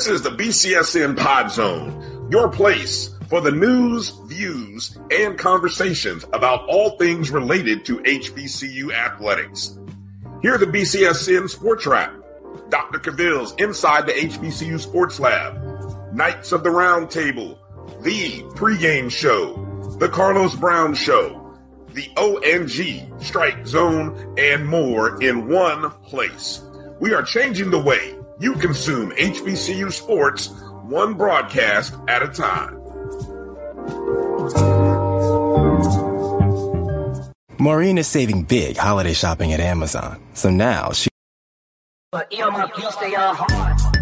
This is the BCSN Pod Zone, your place for the news, views, and conversations about all things related to HBCU athletics. Here the BCSN Sports Wrap, Dr. Cavill's Inside the HBCU Sports Lab, Knights of the Round Table, the pregame show, the Carlos Brown Show, the ONG Strike Zone, and more in one place. We are changing the way you consume HBCU sports one broadcast at a time. Maureen is saving big holiday shopping at Amazon. So now she. But earmuff, you stay on hard.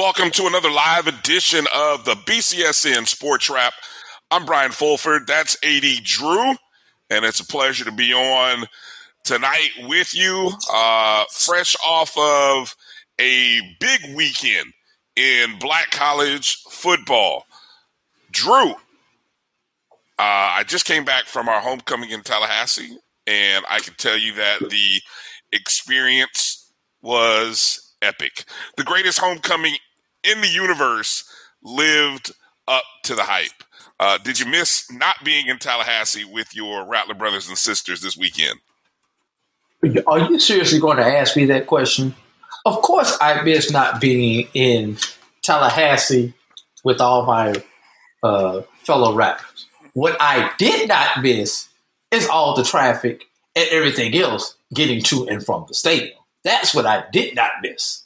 Welcome to another live edition of the BCSN Sports Wrap. I'm Brian Fulford. That's AD Drew, and it's a pleasure to be on tonight with you, uh, fresh off of a big weekend in black college football. Drew, uh, I just came back from our homecoming in Tallahassee, and I can tell you that the experience was epic. The greatest homecoming in the universe lived up to the hype. Uh, did you miss not being in Tallahassee with your Rattler brothers and sisters this weekend? Are you seriously going to ask me that question? Of course, I miss not being in Tallahassee with all my uh, fellow Rattlers. What I did not miss is all the traffic and everything else getting to and from the stadium. That's what I did not miss.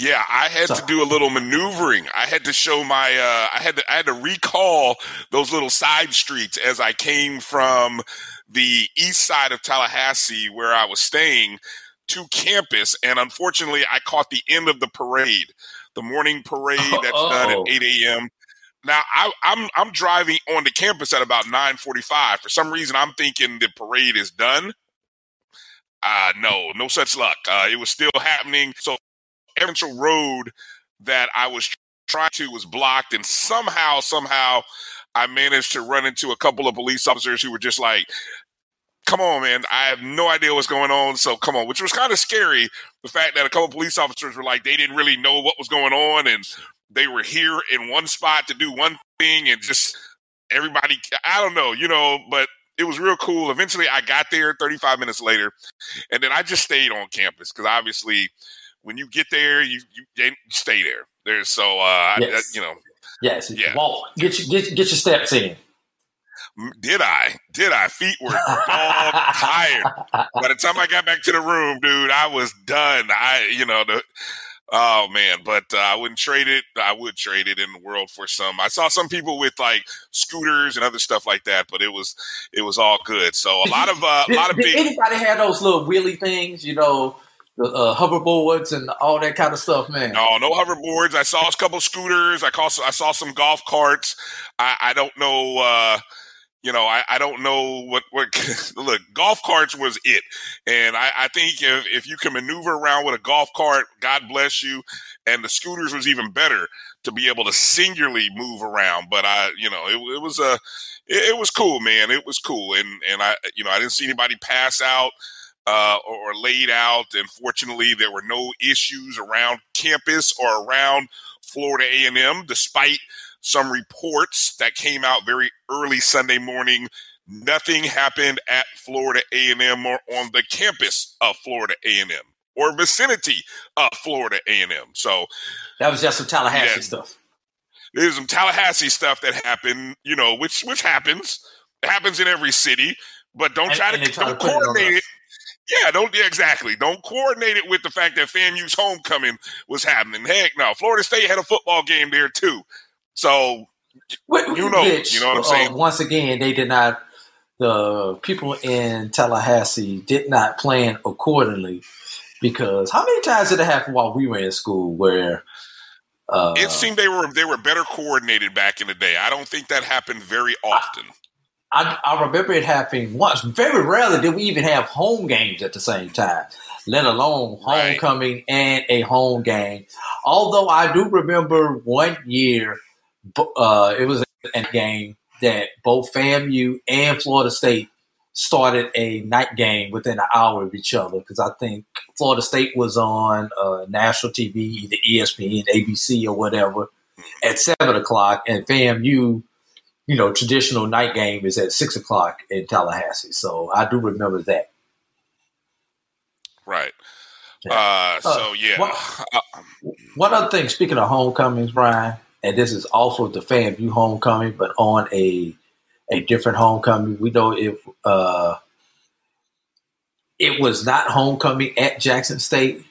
Yeah, I had so. to do a little maneuvering. I had to show my uh, I had to I had to recall those little side streets as I came from the east side of Tallahassee where I was staying to campus and unfortunately I caught the end of the parade. The morning parade that's oh. done at 8 a.m. Now I, I'm I'm driving on the campus at about 9:45. For some reason, I'm thinking the parade is done. Uh, no, no such luck. Uh, it was still happening. So Central Road that I was trying to was blocked, and somehow, somehow, I managed to run into a couple of police officers who were just like, "Come on, man! I have no idea what's going on." So come on, which was kind of scary. The fact that a couple of police officers were like, they didn't really know what was going on, and they were here in one spot to do one thing, and just everybody, I don't know, you know, but it was real cool. Eventually, I got there 35 minutes later, and then I just stayed on campus because obviously, when you get there, you you, stay there. There's so uh, yes. I, you know, yes, yeah. Well, get you get get your steps in. Did I? Did I? Feet were all tired. By the time I got back to the room, dude, I was done. I, you know, the Oh man, but uh, I wouldn't trade it. I would trade it in the world for some. I saw some people with like scooters and other stuff like that, but it was it was all good. So a lot of uh, a lot of did big. Anybody had those little wheelie things? You know, the uh, hoverboards and all that kind of stuff, man. No, no hoverboards. I saw a couple scooters. I saw I saw some golf carts. I, I don't know. Uh, you know, I, I don't know what, what look, golf carts was it. And I, I think if, if you can maneuver around with a golf cart, God bless you. And the scooters was even better to be able to singularly move around. But I, you know, it, it was a, it, it, was cool, man. It was cool. And, and I, you know, I didn't see anybody pass out. Uh, or, or laid out, and fortunately, there were no issues around campus or around Florida A&M, despite some reports that came out very early Sunday morning. Nothing happened at Florida A&M or on the campus of Florida A&M or vicinity of Florida A&M. So that was just some Tallahassee yeah, stuff. There's some Tallahassee stuff that happened, you know, which which happens. It happens in every city, but don't And- try to try don't on coordinate it. Yeah, don't yeah, exactly. Don't coordinate it with the fact that FAMU's homecoming was happening. Heck, no, Florida State had a football game there too. So Wait, You know, bitch, you know what I'm uh, once again, they did not. The people in Tallahassee did not plan accordingly because how many times did it happen while we were in school where uh, it seemed they were they were better coordinated back in the day. I don't think that happened very often. I, I remember it happening once. Very rarely did we even have home games at the same time, let alone Right. homecoming and a home game. Although I do remember one year, uh, it was a game that both FAMU and Florida State started a night game within an hour of each other because I think Florida State was on uh, national TV, either ESPN, ABC, or whatever, at seven o'clock, and FAMU you know, traditional night game is at six o'clock in Tallahassee. So I do remember that. Right. Uh, so yeah. what- Uh, One other thing, speaking of homecomings, Brian, and this is also the FAMU homecoming, but on a a different homecoming. We know it uh, it was not homecoming at Jackson State,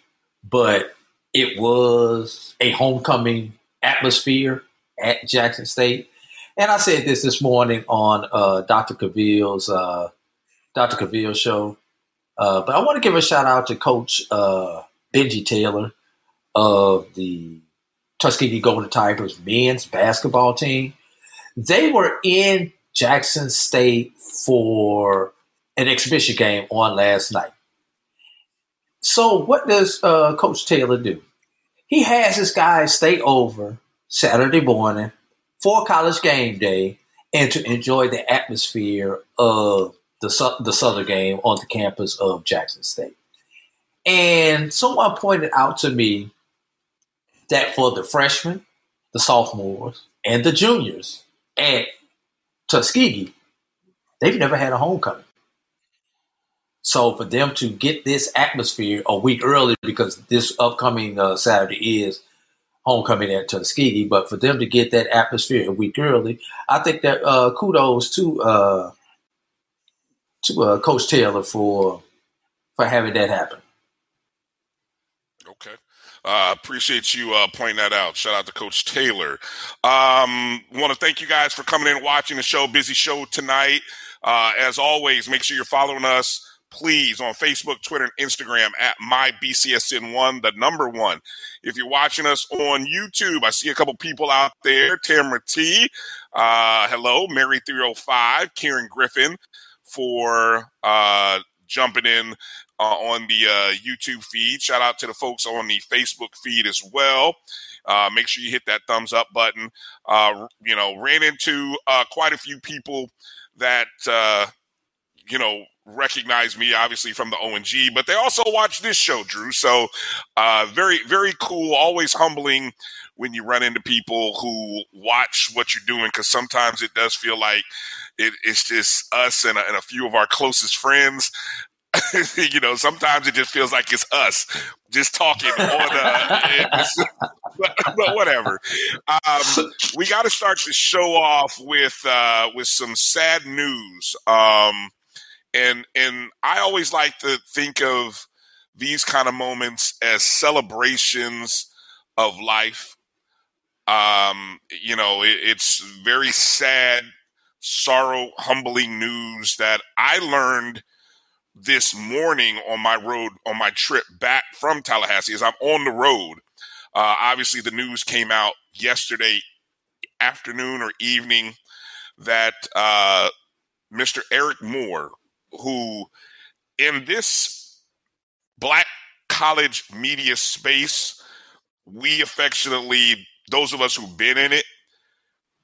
but it was a homecoming atmosphere at Jackson State. And I said this this morning on uh, Dr. Cavill's uh, Dr. Cavill's show. Uh, but I want to give a shout out to Coach uh, Benji Taylor of the Tuskegee Golden Tigers men's basketball team. They were in Jackson State for an exhibition game on last night. So, what does uh, Coach Taylor do? He has his guys stay over Saturday morning for college game day and to enjoy the atmosphere of the the Southern game on the campus of Jackson State. And someone pointed out to me that for the freshmen, the sophomores, and the juniors at Tuskegee, they've never had a homecoming. So for them to get this atmosphere a week early, because this upcoming uh, Saturday is homecoming at Tuskegee, but for them to get that atmosphere a week early, I think that uh, kudos to uh, to uh, Coach Taylor for for having that happen. Okay. Uh, appreciate you uh, pointing that out. Shout out to Coach Taylor. Um, Want to thank you guys for coming in and watching the show. Busy show tonight. Uh, as always, make sure you're following us, please, on Facebook, Twitter, and Instagram at MyBCSN1, the number one. If you're watching us on YouTube, I see a couple people out there. Tamara T, uh, hello. Mary305, Karen Griffin for uh, jumping in uh, on the uh, YouTube feed. Shout out to the folks on the Facebook feed as well. Uh, make sure you hit that thumbs up button. Uh, you know, ran into uh, quite a few people that uh, you know recognize me obviously from the ONG, but they also watch this show, Drew. So uh, very very cool. Always humbling when you run into people who watch what you're doing because sometimes it does feel like it, it's just us and a, and a few of our closest friends you know, sometimes it just feels like it's us just talking on uh, but, but whatever. Um, we got to start the show off with uh, with some sad news. Um, and and I always like to think of these kind of moments as celebrations of life. Um, you know, it, it's very sad, sorrow, humbling news that I learned this morning on my road on my trip back from Tallahassee as I'm on the road. Uh, obviously, the news came out yesterday afternoon or evening that uh, Mr. Eric Moore, who in this black college media space, we affectionately, those of us who've been in it,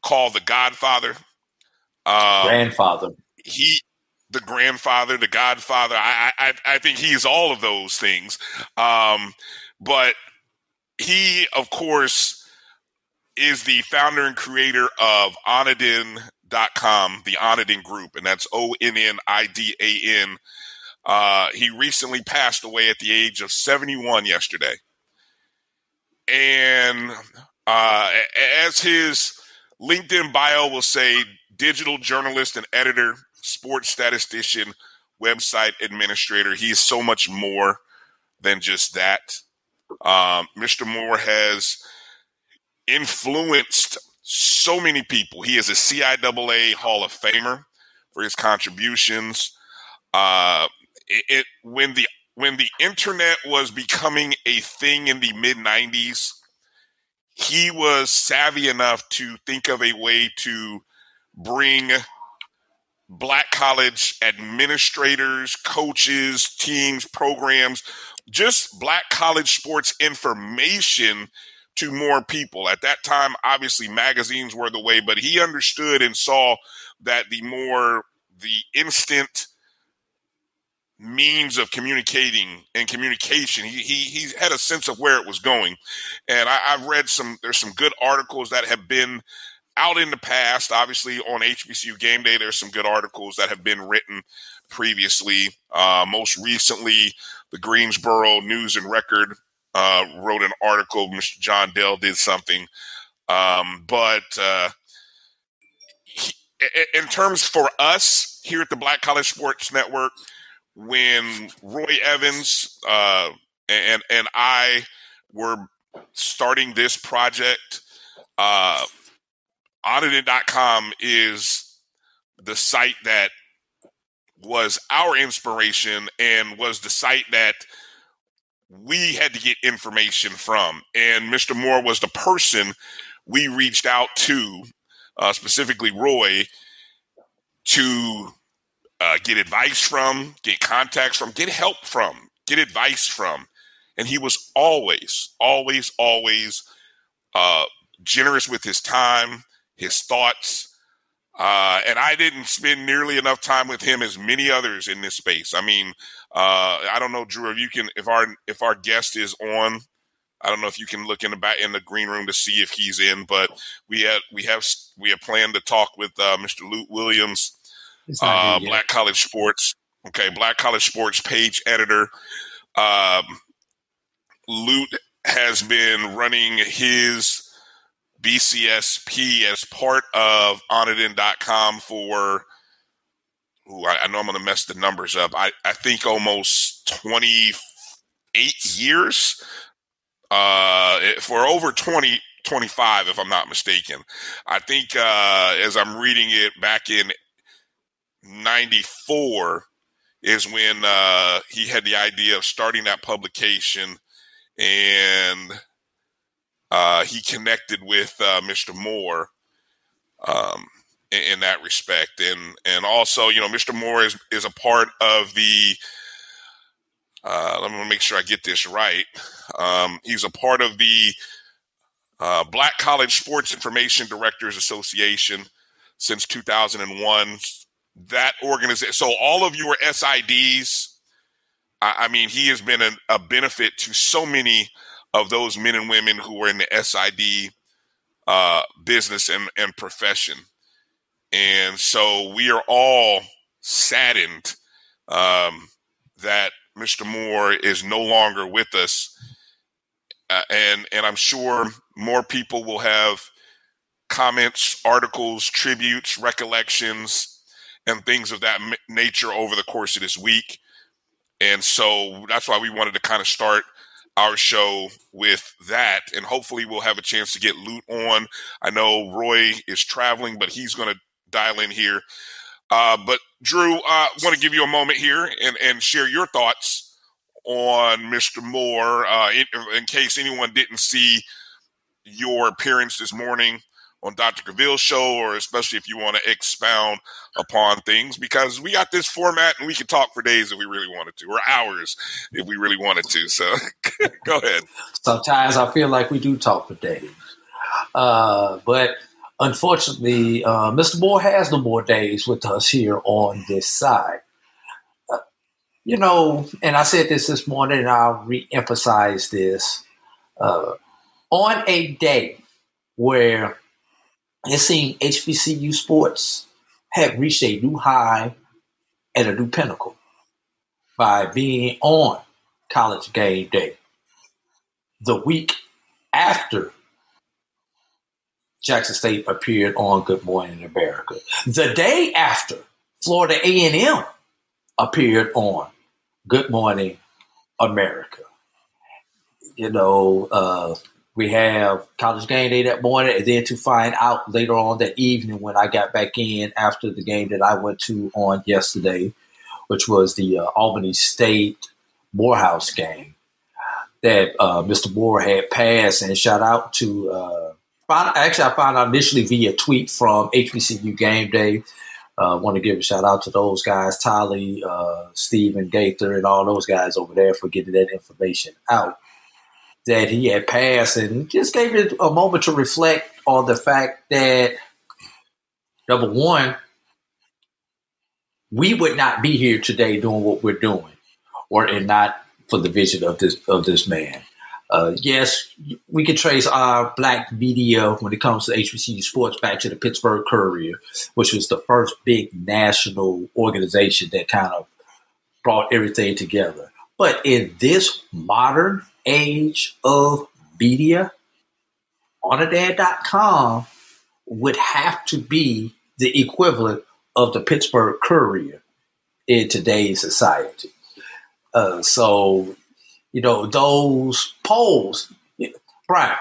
call the Godfather. Um, Grandfather. he the grandfather, the godfather. I, I I think he's all of those things. Um, but he, of course, is the founder and creator of Onnidan.com, the Onnidan Group, and that's O N N I D A N Uh, he recently passed away at the age of 71 yesterday. And uh, as his LinkedIn bio will say, digital journalist and editor, sports statistician, website administrator. He is so much more than just that. Um, Mr. Moore has influenced so many people. He is a CIAA Hall of Famer for his contributions. Uh, it, it, when the when the internet was becoming a thing in the mid '90s, he was savvy enough to think of a way to bring black college administrators, coaches, teams, programs, just black college sports information to more people. At that time, obviously magazines were the way, but he understood and saw that the more the instant means of communicating and communication, he, he, he had a sense of where it was going. And I, I've read some, there's some good articles that have been out in the past. Obviously, on HBCU Game Day, there's some good articles that have been written previously. Uh, most recently, the Greensboro News and Record uh, wrote an article. Mr. John Dell did something. Um, but uh, he, in terms for us here at the Black College Sports Network, when Roy Evans uh, and and I were starting this project, uh, Onnidan.com is the site that was our inspiration and was the site that we had to get information from. And Mr. Moore was the person we reached out to, uh, specifically Roy, to uh, get advice from, get contacts from, get help from, get advice from. And he was always, always, always uh, generous with his time, his thoughts. Uh, and I didn't spend nearly enough time with him as many others in this space. I mean, uh, I don't know, Drew, if you can, if our if our guest is on, I don't know if you can look in the back in the green room to see if he's in. But we had we have we have planned to talk with uh, Mr. Lut Williams, uh, Black College Sports. Okay, Black College Sports page editor. Um, Lut has been running his BCSP as part of Onnidan.com for, ooh, I, I, know I'm going to mess the numbers up. I, I think almost 28 years, uh, for over 20, 25, if I'm not mistaken. I think uh, as I'm reading it back in 94 is when uh, he had the idea of starting that publication and – uh, he connected with uh, Mr. Moore um, in, in, that respect, and and also, you know, Mr. Moore is is a part of the. Uh, let me make sure I get this right. Um, he's a part of the uh, Black College Sports Information Directors Association since 2001. That organization. So all of your SIDs. I, I mean, he has been a, a benefit to so many of those men and women who were in the SID uh, business and, and profession. And so we are all saddened um, that Mr. Moore is no longer with us. Uh, and and I'm sure more people will have comments, articles, tributes, recollections, and things of that nature over the course of this week. And so that's why we wanted to kind of start our show with that, and hopefully we'll have a chance to get Lut on. I know Roy is traveling, but he's going to dial in here. Uh, but Drew, I uh, want to give you a moment here and, and share your thoughts on Mr. Moore uh, in, in case anyone didn't see your appearance this morning on Dr. Gaville's show, or especially if you want to expound upon things, because we got this format and we could talk for days if we really wanted to, or hours if we really wanted to. So go ahead. Sometimes I feel like we do talk for days. Uh, but unfortunately, uh, Mr. Moore has no more days with us here on this side. Uh, you know, and I said this this morning, and I'll re emphasize this. Uh, on a day where it seemed HBCU sports had reached a new high and a new pinnacle. by being on college game day the week after Jackson State appeared on Good Morning America. The day after Florida A&M appeared on Good Morning America. You know, uh, we have college game day that morning, and then to find out later on that evening when I got back in after the game that I went to on yesterday, which was the uh, Albany State Morehouse game, that uh, Mr. Moore had passed. And shout out to, uh, found, actually, I found out initially via tweet from HBCU Game Day. I uh, want to give a shout out to those guys, Tolly, uh, Stephen Gaither, and all those guys over there for getting that information out that he had passed and just gave it a moment to reflect on the fact that number one, we would not be here today doing what we're doing, or and not for the vision of this of this man. Uh, yes, we can trace our black media when it comes to HBCU sports back to the Pittsburgh Courier, which was the first big national organization that kind of brought everything together. But in this modern age of media, Onnidan.com would have to be the equivalent of the Pittsburgh Courier in today's society. Uh, so, you know, those polls, Brian,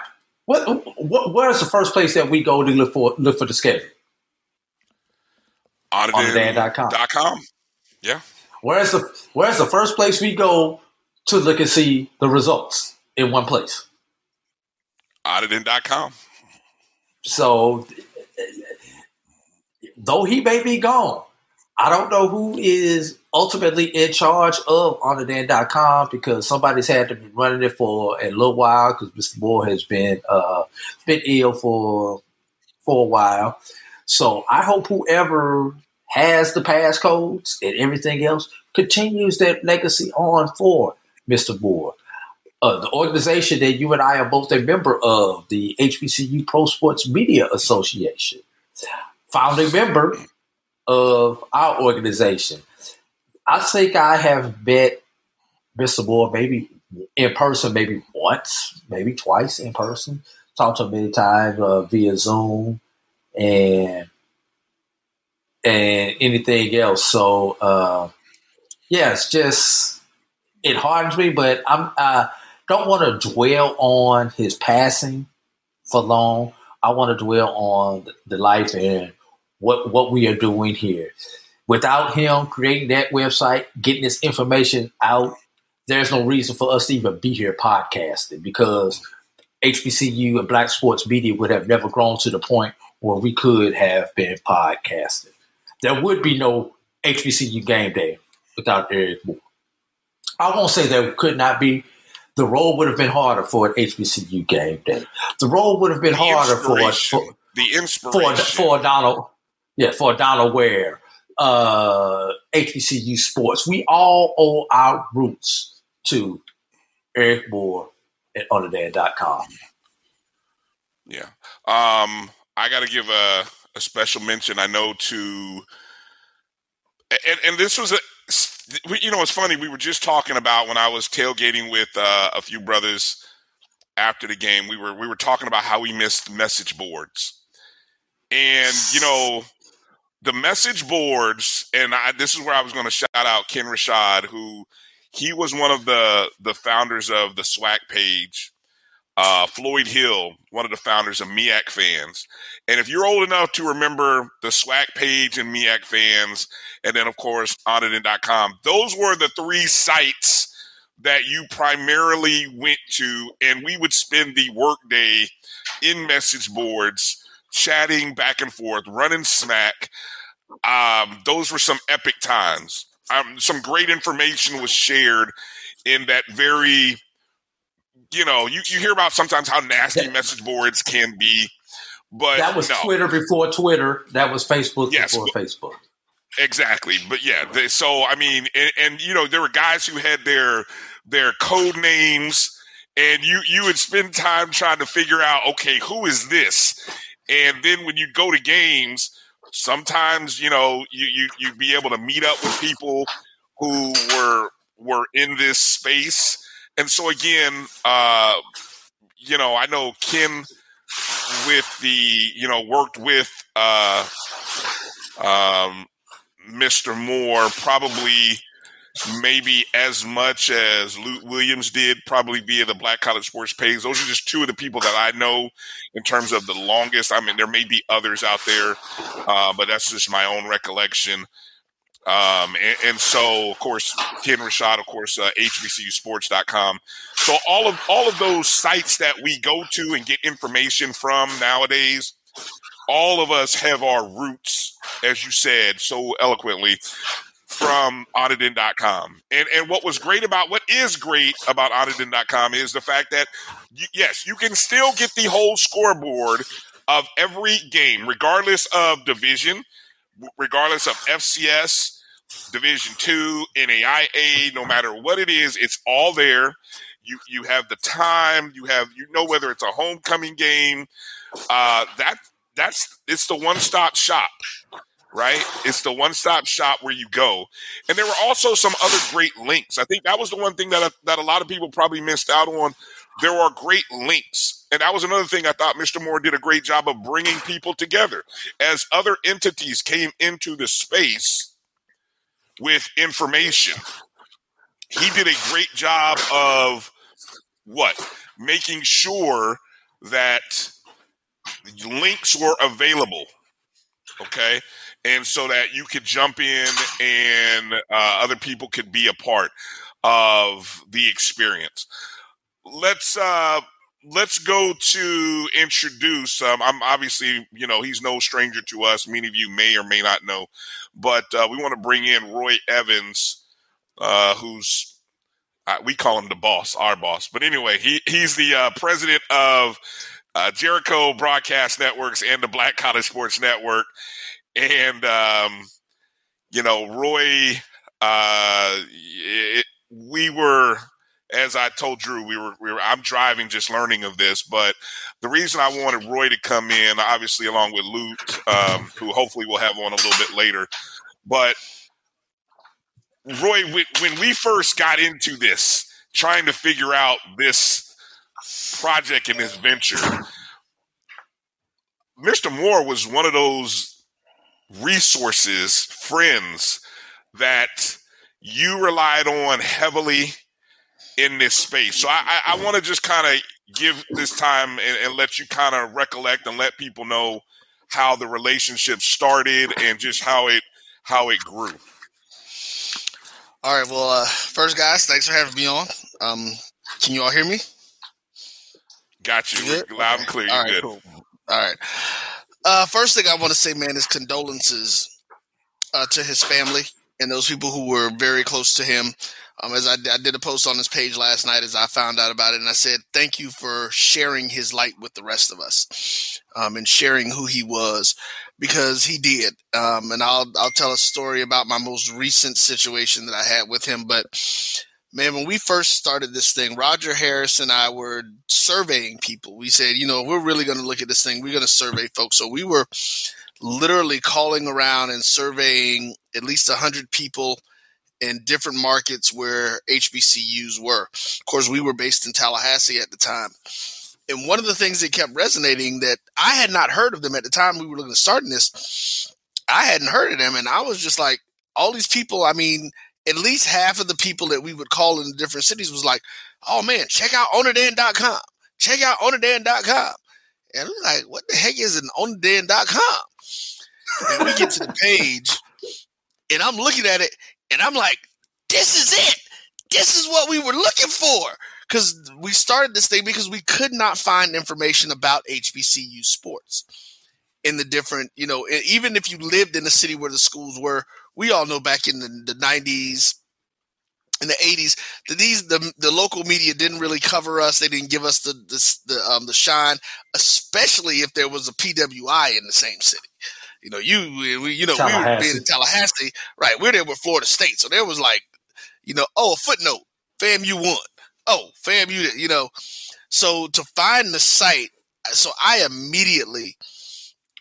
what, what, where's the first place that we go to look for look for the schedule? Onnidan.com. Yeah. Where's the where's the first place we go to look and see the results in one place. Onnidan.com. So, though he may be gone, I don't know who is ultimately in charge of Onnidan.com because somebody's had to be running it for a little while because Mr. Moore has been uh, been ill for for a while. So I hope whoever has the passcodes and everything else continues that legacy on forward. Mr. Moore. Uh, the organization that you and I are both a member of, the HBCU Pro Sports Media Association, founding member of our organization. I think I have met Mr. Moore maybe in person, maybe once, maybe twice in person. Talked to him many times uh, via Zoom and and anything else. So uh, yeah, it's just it hardens me, but I'm don't want to dwell on his passing for long. I want to dwell on the life and what what we are doing here. Without him creating that website, getting this information out, there's no reason for us to even be here podcasting because HBCU and Black Sports Media would have never grown to the point where we could have been podcasting. There would be no HBCU game day without Eric Moore. I won't say there could not be. The role would have been harder for an HBCU game day. The role would have been The harder for, inspiration. for the for inspiration. for Donald, yeah, for Donald Ware, uh, HBCU sports. We all owe our roots to Eric Moore at Onnidan.com. Yeah. Um, I got to give a, a special mention. I know to, and, and this was a, you know, it's funny. We were just talking about when I was tailgating with uh, a few brothers after the game. We were we were talking about how we missed message boards, and you know, the message boards. And I, this is where I was going to shout out Ken Rashad, who he was one of the the founders of the SWAC page uh, Floyd Hill, one of the founders of MEAC fans. And if you're old enough to remember the SWAC page and MEAC fans, and then of course Onnidan.com, those were the three sites that you primarily went to, and we would spend the workday in message boards, chatting back and forth, running smack. Um, those were some epic times. Um, some great information was shared in that very you know, you, you hear about sometimes how nasty message boards can be, but That was no, Twitter before Twitter. That was Facebook Yes, before but- Facebook. exactly. But yeah, they, so I mean, and, and you know, there were guys who had their their code names, and you you would spend time trying to figure out, okay, who is this? And then when you go to games, sometimes you know you you you'd be able to meet up with people who were were in this space. And so again, uh, you know, I know Kim with the, you know, worked with uh, um, Mr. Moore probably maybe as much as Luke Williams did, probably via the Black College Sports page. Those are just two of the people that I know in terms of the longest. I mean, there may be others out there, uh, but that's just my own recollection. Um, and, and, so, of course, Ken Rashad, of course, uh, HBCUsports.com. So all of all of those sites that we go to and get information from nowadays, all of us have our roots, as you said so eloquently, from Onnidan.com. And and what was great about what is great about Onnidan.com is the fact that yes, you can still get the whole scoreboard of every game, regardless of division, regardless of FCS, Division Two, NAIA, no matter what it is, it's all there. You you have the time, you have you know whether it's a homecoming game. Uh, that that's it's the one stop shop right? It's the one stop shop where you go. And there were also some other great links. I think that was the one thing that, that a lot of people probably missed out on. There are great links. And that was another thing I thought Mr. Moore did a great job of bringing people together. As other entities came into the space with information, he did a great job of what? Making sure that links were available. Okay and so that you could jump in and uh, other people could be a part of the experience. Let's uh, let's go to introduce. Um, I'm obviously, you know, he's no stranger to us. Many of you may or may not know, but uh, we want to bring in Roy Evans, uh, who's uh, we call him the boss, our boss. But anyway, he he's the uh, president of uh, Jericho Broadcast Networks and the Black College Sports Network and um, you know, Roy, uh, it, we were, as I told Drew, we were, we were. I'm driving, just learning of this, but the reason I wanted Roy to come in, obviously, along with Luke, um, who hopefully we'll have on a little bit later, but Roy, when we first got into this, trying to figure out this project and this venture, Mr. Moore was one of those resources, friends that you relied on heavily in this space. So I, I, I want to just kind of give this time and, and let you kind of recollect and let people know how the relationship started and just how it how it grew. All right. Well, uh, first, guys, thanks for having me on. Um, can you all hear me? Got you. you Loud and clear. All right, cool. All right. Uh, first thing I want to say, man, is condolences uh, to his family and those people who were very close to him. Um, as I, I, did a post on his page last night, as I found out about it, and I said, "Thank you for sharing his light with the rest of us, um, and sharing who he was, because he did." Um, and I'll I'll tell a story about my most recent situation that I had with him, but man, when we first started this thing, Roger Harris and I were surveying people. We said, you know, we're really going to look at this thing. We're going to survey folks. So we were literally calling around and surveying at least 100 people in different markets where HBCUs were. Of course, we were based in Tallahassee at the time. And one of the things that kept resonating that I had not heard of them at the time we were looking to start this, I hadn't heard of them. And I was just like, all these people, I mean, at least half of the people that we would call in the different cities was like, oh man, check out onnidan.com. Check out onnidan.com. And we're like, what the heck is an onnidan.com? And we get to the page and I'm looking at it and I'm like, this is it. This is what we were looking for. Because we started this thing because we could not find information about HBCU sports in the different, you know, even if you lived in a city where the schools were, we all know back in the, the 90s in the 80s that these the, the local media didn't really cover us they didn't give us the the, the, um, the shine especially if there was a pwi in the same city you know you we, you know we were being in tallahassee right we're there with florida state so there was like you know oh a footnote famu won oh famu you know so to find the site so i immediately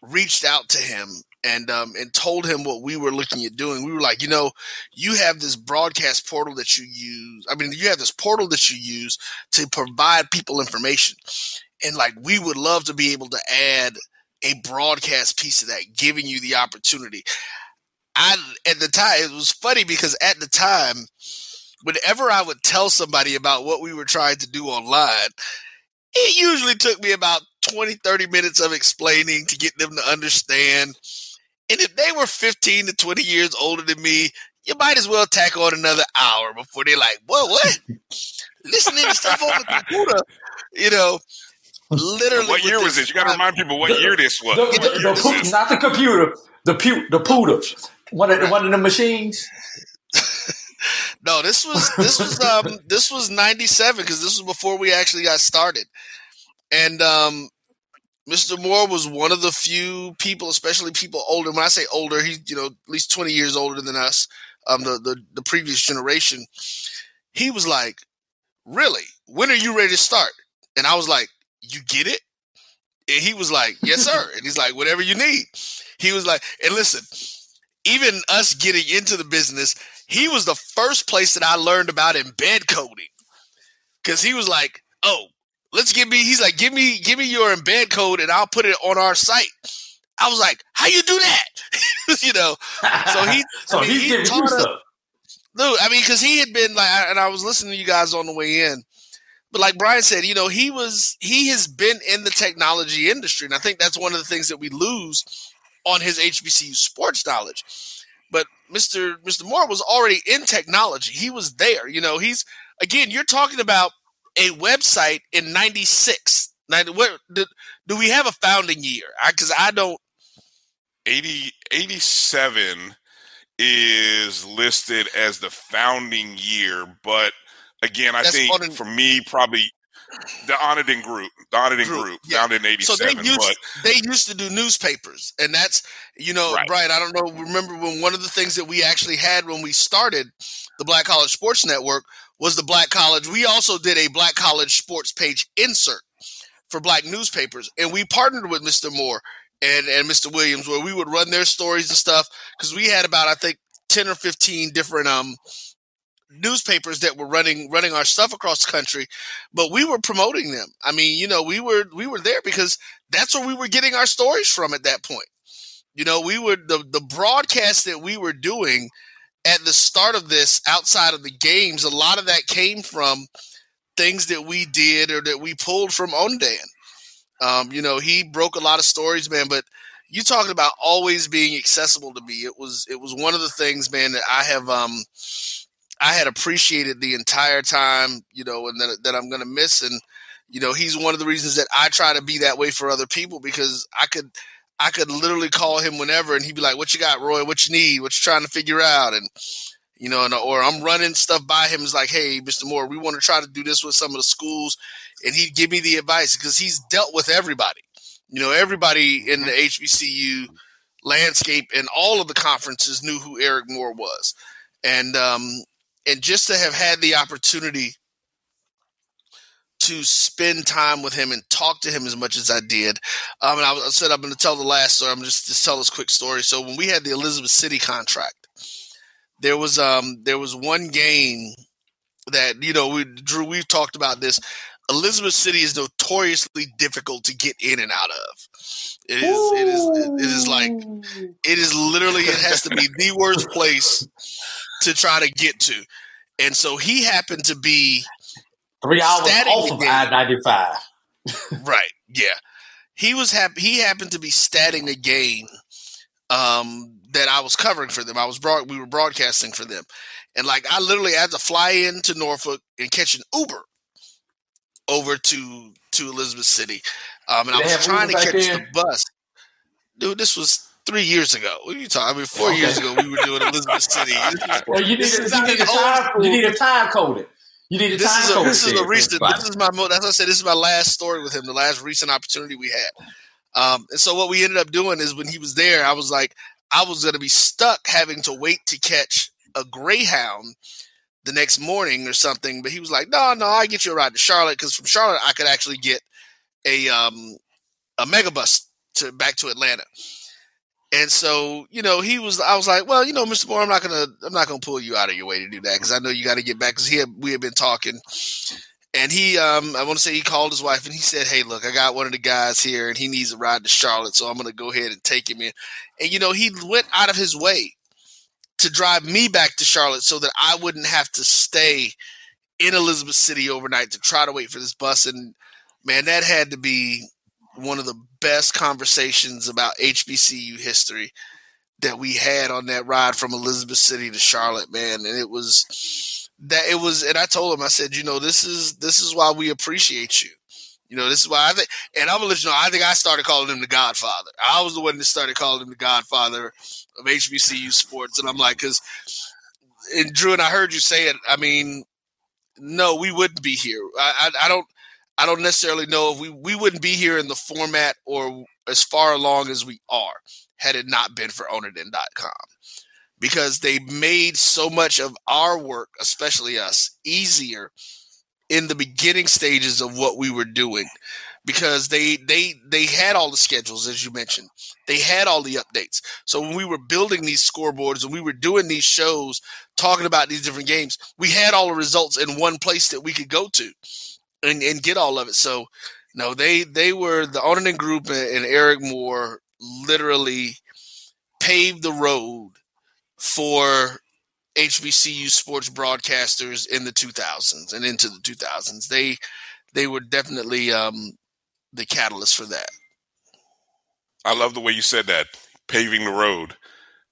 reached out to him and um, and told him what we were looking at doing. We were like, you know, you have this broadcast portal that you use. I mean, you have this portal that you use to provide people information, and like we would love to be able to add a broadcast piece of that, giving you the opportunity. I at the time it was funny because at the time, whenever I would tell somebody about what we were trying to do online, it usually took me about 20, 30 minutes of explaining to get them to understand. And if they were 15 to 20 years older than me, you might as well tack on another hour before they're like, what, what? Listening to stuff on the computer, you know, literally. What year was this? You got to remind people what year this was. The, the, the, this is. not the computer, the pu- the pooter. One of the, one of the machines. No, this was this was um this was ninety seven because this was before we actually got started, and um, Mr. Moore was one of the few people, especially people older. When I say older, he's you know at least twenty years older than us, um, the the the previous generation. He was like, "Really? When are you ready to start?" And I was like, "You get it?" And he was like, "Yes, sir." And he's like, "Whatever you need." He was like, "And listen." Even us getting into the business, he was the first place that I learned about embed coding. Cause he was like, Oh, let's give me he's like, give me give me your embed code and I'll put it on our site. I was like, How you do that? you know. So he so I mean, he's he taught us- Dude, I mean, because he had been like, and I was listening to you guys on the way in, but like Brian said, you know, he was he has been in the technology industry, and I think that's one of the things that we lose on his HBCU sports knowledge. But Mister Mister Moore was already in technology; he was there. You know, he's again, you're talking about a website in '96. Where do, do we have a founding year? Because I, don't. 80, 87 is listed as the founding year, but again, I That's think for me, probably the Onnidan Group, the Onnidan Group, Group, yeah. founded in So they '87. used but they used to do newspapers, and that's you know, Right. Brian. I don't know. Remember when one of the things that we actually had when we started the Black College Sports Network was the Black College. We also did a Black College Sports page insert for Black newspapers, and we partnered with Mr. Moore and and Mr. Williams, where we would run their stories and stuff because we had about I think ten or fifteen different um newspapers that were running running our stuff across the country but we were promoting them. I mean you know we were we were there because that's where we were getting our stories from at that point. You know we were the the broadcast that we were doing at the start of this outside of the games a lot of that came from things that we did or that we pulled from onnidan. Um, you know he broke a lot of stories man but you talking about always being accessible to me. It was it was one of the things man that i have um I had appreciated the entire time, you know, and that, that I'm going to miss. And, you know, he's one of the reasons that I try to be that way for other people because I could, I could literally call him whenever and he'd be like, what you got, Roy? What you need? What you trying to figure out? And, you know, and, or I'm running stuff by him. It's like, hey, Mr. Moore, we want to try to do this with some of the schools. And he'd give me the advice because he's dealt with everybody. You know, everybody in the HBCU landscape and all of the conferences knew who Eric Moore was. And, um, and just to have had the opportunity to spend time with him and talk to him as much as I did. Um, and I, I said I'm going to tell the last story. I'm just just tell this quick story. So when we had the Elizabeth City contract, there was um there was one game that you know we Drew we've talked about this. Elizabeth City is notoriously difficult to get in and out of. It is it is it is like it is literally it has to be the worst place to try to get to. And so he happened to be Three hours off of. I ninety five. right. Yeah. He was happy he happened to be statting a game um that I was covering for them. I was broad we were broadcasting for them. And like I literally had to fly into Norfolk and catch an Uber over to to Elizabeth City. Um and They I was trying to catch the bus. Dude, this was three years ago. What are you talking? I mean, four Okay. years ago, we were doing Elizabeth City. Well, you need to, is you need to an old time you need to time code. You need a this time is a code this is a recent this is my that's what I said this is my last story with him the last recent opportunity we had um and so what we ended up doing is when he was there I was like I was going to be stuck having to wait to catch a greyhound the next morning or something but he was like no no I get you a ride to Charlotte because from Charlotte I could actually get a um a megabus to back to Atlanta And so, you know, he was. I was like, well, you know, Mr. Moore, I'm not gonna, I'm not gonna pull you out of your way to do that because I know you got to get back. Because he, had, we had been talking, and he, um, I want to say he called his wife and he said, hey, look, I got one of the guys here and he needs a ride to Charlotte, so I'm gonna go ahead and take him in. And you know, he went out of his way to drive me back to Charlotte so that I wouldn't have to stay in Elizabeth City overnight to try to wait for this bus. And man, that had to be one of the best conversations about HBCU history that we had on that ride from Elizabeth City to Charlotte, man. And it was that it was, and I told him, I said, you know, this is this is why we appreciate you. You know, this is why I think, and I'm gonna let you know. I think I started calling him the Godfather. I was the one that started calling him the Godfather of HBCU sports, and I'm like, because, and Drew, and I heard you say it. I mean, no, we wouldn't be here. I, I, I don't, I don't necessarily know if we we wouldn't be here in the format or as far along as we are had it not been for Onnidan.com because they made so much of our work, especially us, easier in the beginning stages of what we were doing. Because they they they had all the schedules as you mentioned. They had all the updates. So when we were building these scoreboards and we were doing these shows talking about these different games we had all the results in one place that we could go to and, and get all of it. So no, they they were the Onnidan Group and, Eric Moore literally paved the road for HBCU sports broadcasters in the 2000s and into the 2000s. They they were definitely um, the catalyst for that. I love the way you said that, paving the road.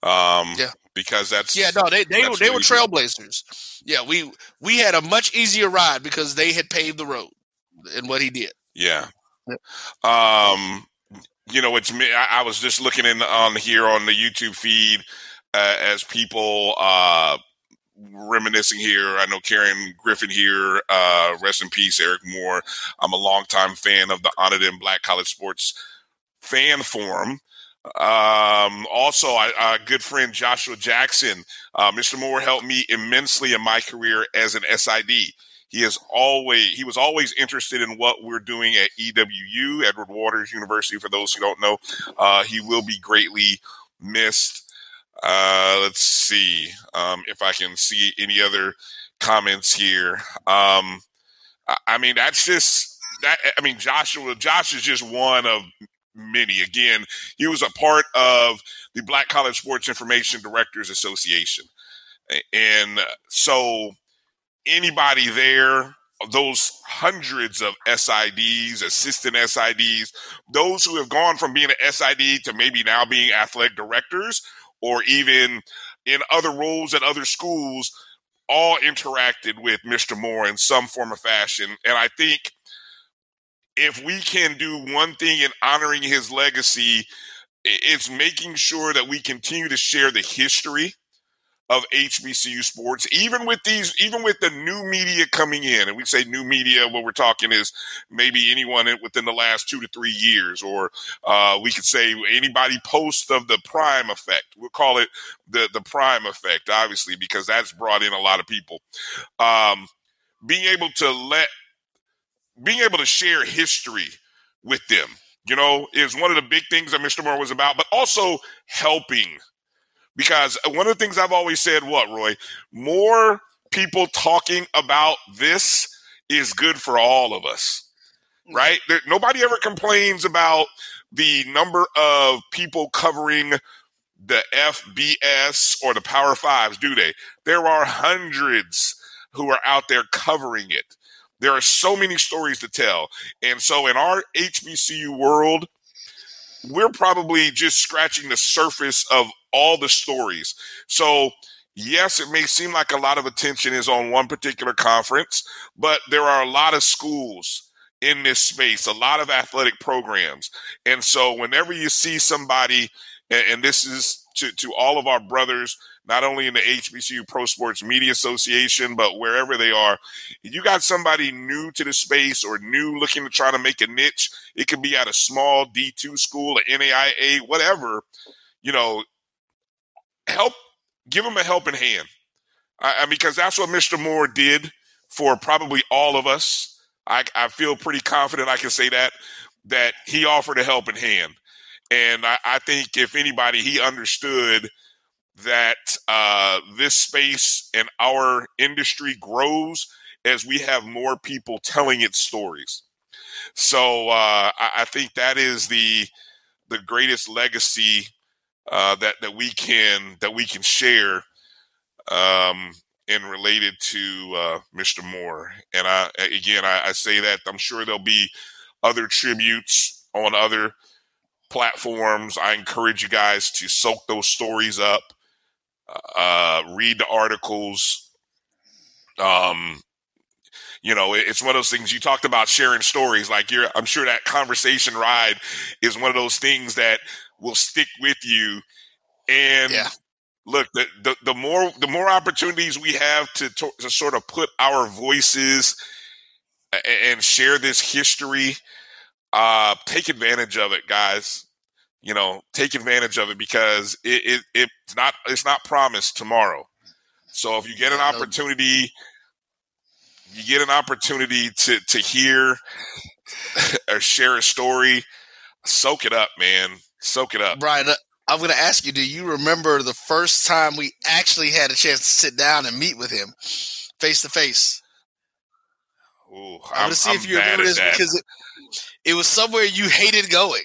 Um, yeah, because that's yeah. No, they they were they were trailblazers. Yeah, we we had a much easier ride because they had paved the road in what he did. Yeah. Um, you know, it's me. I, I, was just looking in on here on the YouTube feed uh, as people uh, reminiscing here. I know Karen Griffin here. Uh, rest in peace, Eric Moore. I'm a longtime fan of the Onnidan Black College Sports fan forum. Um, also, a good friend Joshua Jackson. Uh, Mr. Moore helped me immensely in my career as an SID. He is always he was always interested in what we're doing at EWU, Edward Waters University. For those who don't know, uh, he will be greatly missed. Uh, let's see um, if I can see any other comments here. Um, I, I mean, that's just that. I mean, Joshua. Josh is just one of many. Again, he was a part of the Black College Sports Information Directors Association. And uh, so anybody there, those hundreds of SIDs, assistant SIDs, those who have gone from being an SID to maybe now being athletic directors or even in other roles at other schools, all interacted with Mr. Moore in some form or fashion. And I think if we can do one thing in honoring his legacy, it's making sure that we continue to share the history of HBCU sports, even with these, even with the new media coming in, and we say new media, what we're talking is maybe anyone within the last two to three years, or uh, we could say anybody post of the prime effect. We'll call it the the prime effect, obviously, because that's brought in a lot of people. Um, being able to let being able to share history with them, you know, is one of the big things that Mr. Moore was about, but also helping. Because one of the things I've always said, what, Roy? More people talking about this is good for all of us, mm. right? There, nobody ever complains about the number of people covering the FBS or the Power Fives, do they? There are hundreds who are out there covering it. There are so many stories to tell. And so in our HBCU world, we're probably just scratching the surface of all the stories. So, yes, it may seem like a lot of attention is on one particular conference, but there are a lot of schools in this space, a lot of athletic programs. And so, whenever you see somebody, and, this is to, to all of our brothers not only in the HBCU Pro Sports Media Association, but wherever they are. You got somebody new to the space or new looking to try to make a niche. It could be at a small D2 school, a NAIA, whatever. You know, help, give them a helping hand. I, I because that's what Mr. Moore did for probably all of us. I, I feel pretty confident I can say that, that he offered a helping hand. And I, I think if anybody, he understood that uh, this space and our industry grows as we have more people telling its stories. So uh, I, I, think that is the the greatest legacy uh, that that we can that we can share um, and related to uh, Mr. Moore. And I again I, I say that I'm sure there'll be other tributes on other platforms. I encourage you guys to soak those stories up, uh, read the articles. Um, you know, it's one of those things you talked about sharing stories. Like you're, I'm sure that conversation ride is one of those things that will stick with you. And yeah. look, the, the, the more the more opportunities we have to, to, to sort of put our voices and share this history, uh, take advantage of it, guys. You know, take advantage of it because it, it it's not it's not promised tomorrow. So if you get an opportunity you get an opportunity to to hear or share a story, soak it up, man. Soak it up. Brian, I'm going to ask you, do you remember the first time we actually had a chance to sit down and meet with him face to face? I'm going to see I'm if you remember this that. because it, it was somewhere you hated going.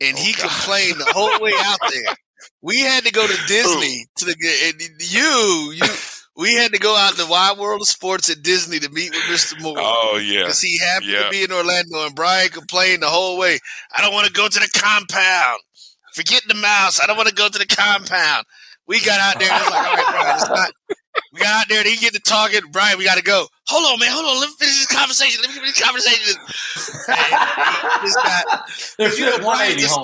And oh, he God. complained the whole way out there. We had to go to Disney to the and you you we had to go out in the wide world of sports at Disney to meet with Mr. Moore. Oh yeah, because he happened yeah. to be in Orlando, and Brian complained the whole way. I don't want to go to the compound. Forget the mouse. I don't want to go to the compound. We got out there. And was like, all right, Brian, it's not. We got out there. He get to talking. Brian, we got to go. Hold on, man. Hold on. Let me finish this conversation. Let me finish this conversation. And he just. You know, Brian just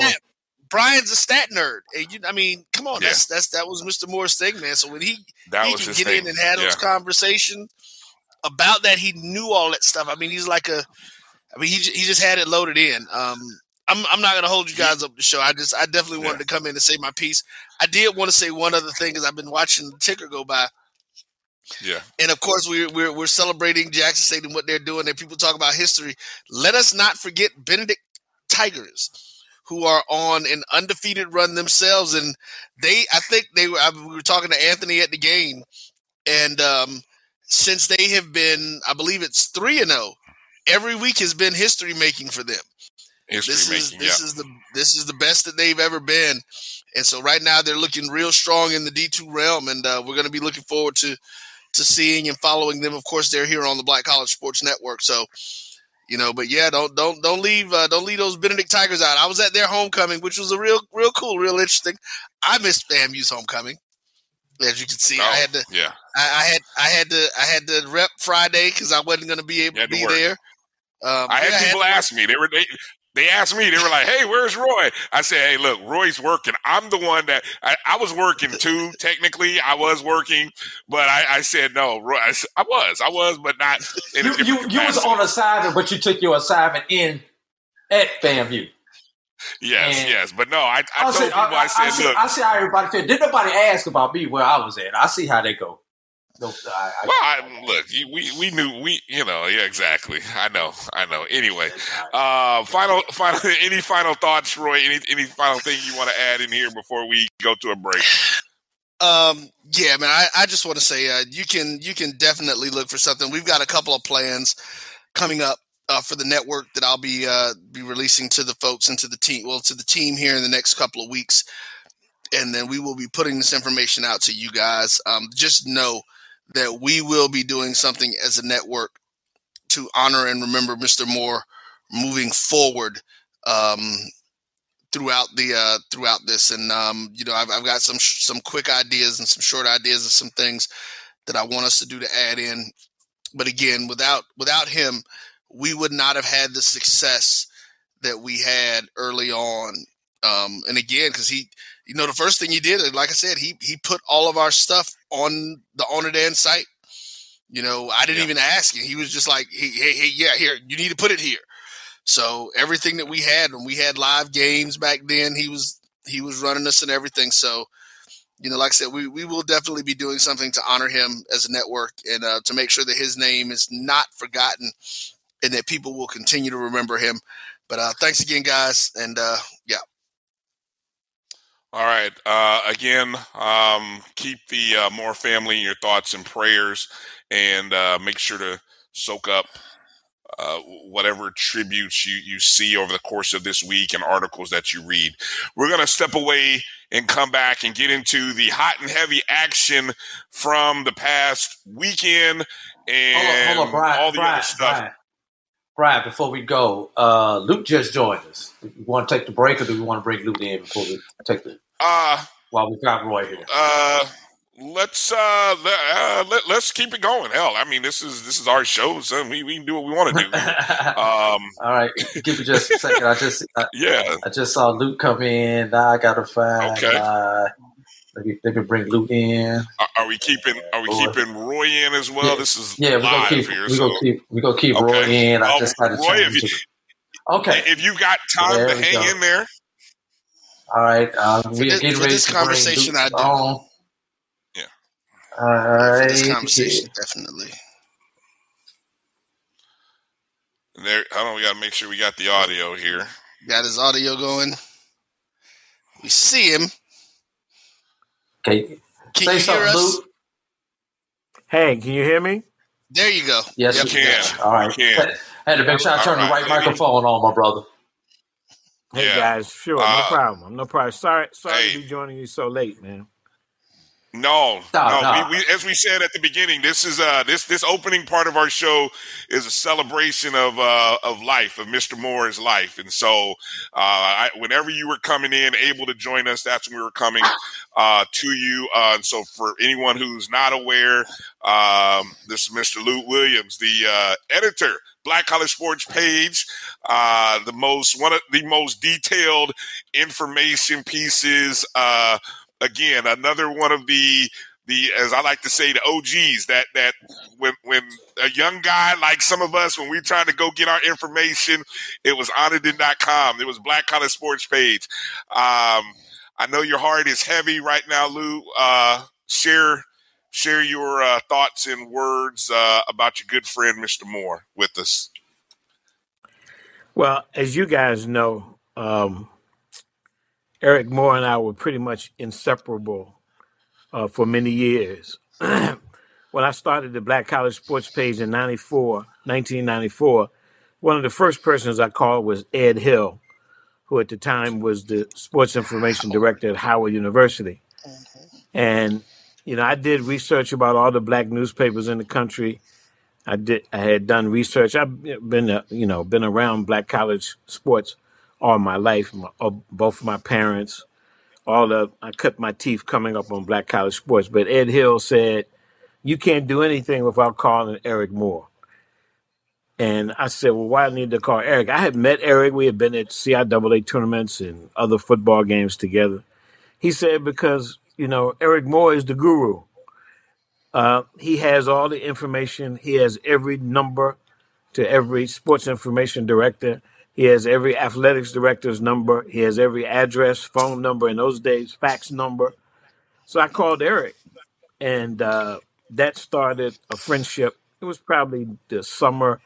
Brian's a stat nerd. And you, I mean, come on, yeah. that's that's that was Mr. Moore's thing, man. So when he that he can get thing. in and have yeah. those conversations about that, he knew all that stuff. I mean, he's like a, I mean, he he just had it loaded in. Um, I'm I'm not gonna hold you guys up the show. I just I definitely wanted yeah. to come in and say my piece. I did want to say one other thing because I've been watching the ticker go by. Yeah. And of course, we're, we're, we're celebrating Jackson State and what they're doing. And people talk about history. Let us not forget Benedict Tigers who are on an undefeated run themselves, and they I think they were I, we were talking to Anthony at the game, and um, since they have been I believe it's three and zero, oh, every week has been history making for them. History this making, is this yeah. is the this is the best that they've ever been, and so right now they're looking real strong in the D two realm, and uh, we're going to be looking forward to to seeing and following them. Of course, they're here on the Black College Sports Network, so you know. But yeah, don't don't don't leave uh, don't leave those Benedict Tigers out. I was at their homecoming, which was a real real cool, real interesting. I missed FAMU's homecoming, as you can see. Oh, I had to yeah. I, I, had I had to I had to rep Friday because I wasn't going to be able to be there. Um, I had people had ask me. They were they, they asked me, they were like, "Hey, where's Roy?" I said, "Hey, look, Roy's working. I'm the one that I, I was working too. Technically, I was working, but I, I said no. Roy, I, I, was, I was, but not. you you, you was on assignment, but you took your assignment in at FAMU. Yes, and yes, but no, I, I, told people, I, said, see, look, I see how everybody feel. Did nobody ask about me where I was at? I see how they go. No, I, I, well, I, look, we we knew we you know yeah exactly. I know I know. Anyway, uh, final final any final thoughts, Roy? Any any final thing you want to add in here before we go to a break? Um, yeah, man. I, I just want to say uh, you can you can definitely look for something. We've got a couple of plans coming up uh, for the network that I'll be uh, be releasing to the folks and to the team. Well, to the team here in the next couple of weeks, and then we will be putting this information out to you guys. Um, just know that we will be doing something as a network to honor and remember Mr. Moore moving forward um, throughout the uh, throughout this. And um, you know, I've, I've got some some quick ideas and some short ideas and some things that I want us to do to add in. But again, without without him, we would not have had the success that we had early on. Um, and again, because he you know, the first thing he did, like I said, he he put all of our stuff on the Onnidan site. You know, I didn't yeah. even ask him. He was just like, hey, hey, hey, yeah, here, you need to put it here. So everything that we had when we had live games back then, he was he was running us and everything. So, you know, like I said, we, we will definitely be doing something to honor him as a network and uh, to make sure that his name is not forgotten and that people will continue to remember him But uh, thanks again, guys, and uh. All right. Uh, again, um, keep the uh, Moore family in your thoughts and prayers, and uh, make sure to soak up uh, whatever tributes you, you see over the course of this week and articles that you read. We're going to step away and come back and get into the hot and heavy action from the past weekend and Hold on, hold on, Brian, all the Brian, other stuff. Brian, Brian, before we go, uh, Lut just joined us. You want to take the break, or do we want to bring Lut in before we take the Uh, while we got Roy here? uh, let's uh, let, uh let, let's keep it going. Hell, I mean, this is this is our show, so we, we can do what we want to do. Um, All right, give me just a second. I just I, yeah, I just saw Lut come in. Now I gotta find. Okay. Uh, maybe maybe bring Lut in. are, are we keeping are we Lord. keeping Roy in as well? Yeah. This is Yeah, we're gonna keep here. we so gonna keep we gonna keep Roy in. I Oh, just had to Roy, if you- it. Okay, if you got time There to hang go. in there, all right. Um, we are getting for ready this to bring conversation, Luke I do. on. Yeah. All For this conversation, definitely. there. I don't. We got to make sure we got the audio here. Got his audio going. We see him. Okay. Can Say you hear something, us? Lut. Hey, can you hear me? There you go. Yes, Yep. we can. All right. We can. Had to make sure I turn the All right, right maybe. microphone on, my brother. Hey Yeah. guys, sure, Uh, no problem, no problem. Sorry, sorry hey. to be joining you so late, man. No, No, no. no. We, we, as we said at the beginning, this is uh this this opening part of our show is a celebration of uh of life of Mr. Moore's life, and so uh I, whenever you were coming in, able to join us, that's when we were coming uh to you. Uh, and so for anyone who's not aware, um, this is Mr. Lut Williams, the uh, editor. Black College Sports page, uh, the most one of the most detailed information pieces uh, again another one of the the as I like to say the OGs that that when when a young guy like some of us when we're trying to go get our information it was onnidan.com it was black college sports page. Um I know your heart is heavy right now Lut. Uh share share your uh, thoughts and words uh, about your good friend Mr. Moore with us. Well, as you guys know, um, Eric Moore and I were pretty much inseparable uh, for many years. when I started the Black College Sports page in 94, 1994, one of the first persons I called was Ed Hill, who at the time was the sports information director at Howard University. And, you know, I did research about all the black newspapers in the country. I did. I had done research. I've been, uh, you know, been around black college sports all my life. My, uh, both my parents, all the. I cut my teeth coming up on black college sports. But Ed Hill said, "You can't do anything without calling Eric Moore." And I said, "Well, why do I need to call Eric?" I had met Eric. We had been at CIAA tournaments and other football games together. He said, "Because you know, Eric Moore is the guru." Uh, he has all the information. He has every number to every sports information director. He has every athletics director's number. He has every address, phone number, in those days, fax number. So I called Eric, and uh, that started a friendship. It was probably the summer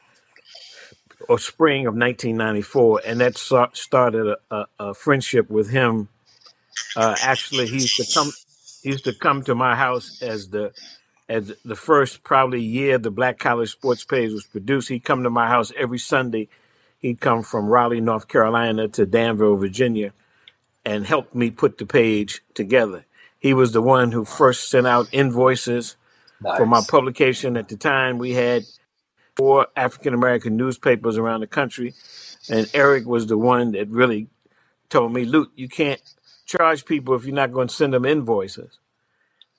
or spring of 1994, and that started a, a, a friendship with him. Uh, actually, he used to come. He used to come to my house as the as the first probably year the Black College Sports page was produced. He'd come to my house every Sunday. He'd come from Raleigh, North Carolina to Danville, Virginia, and helped me put the page together. He was the one who first sent out invoices for my publication. At the time, we had four African American newspapers around the country, and Eric was the one that really told me, Lut, you can't charge people if you're not going to send them invoices.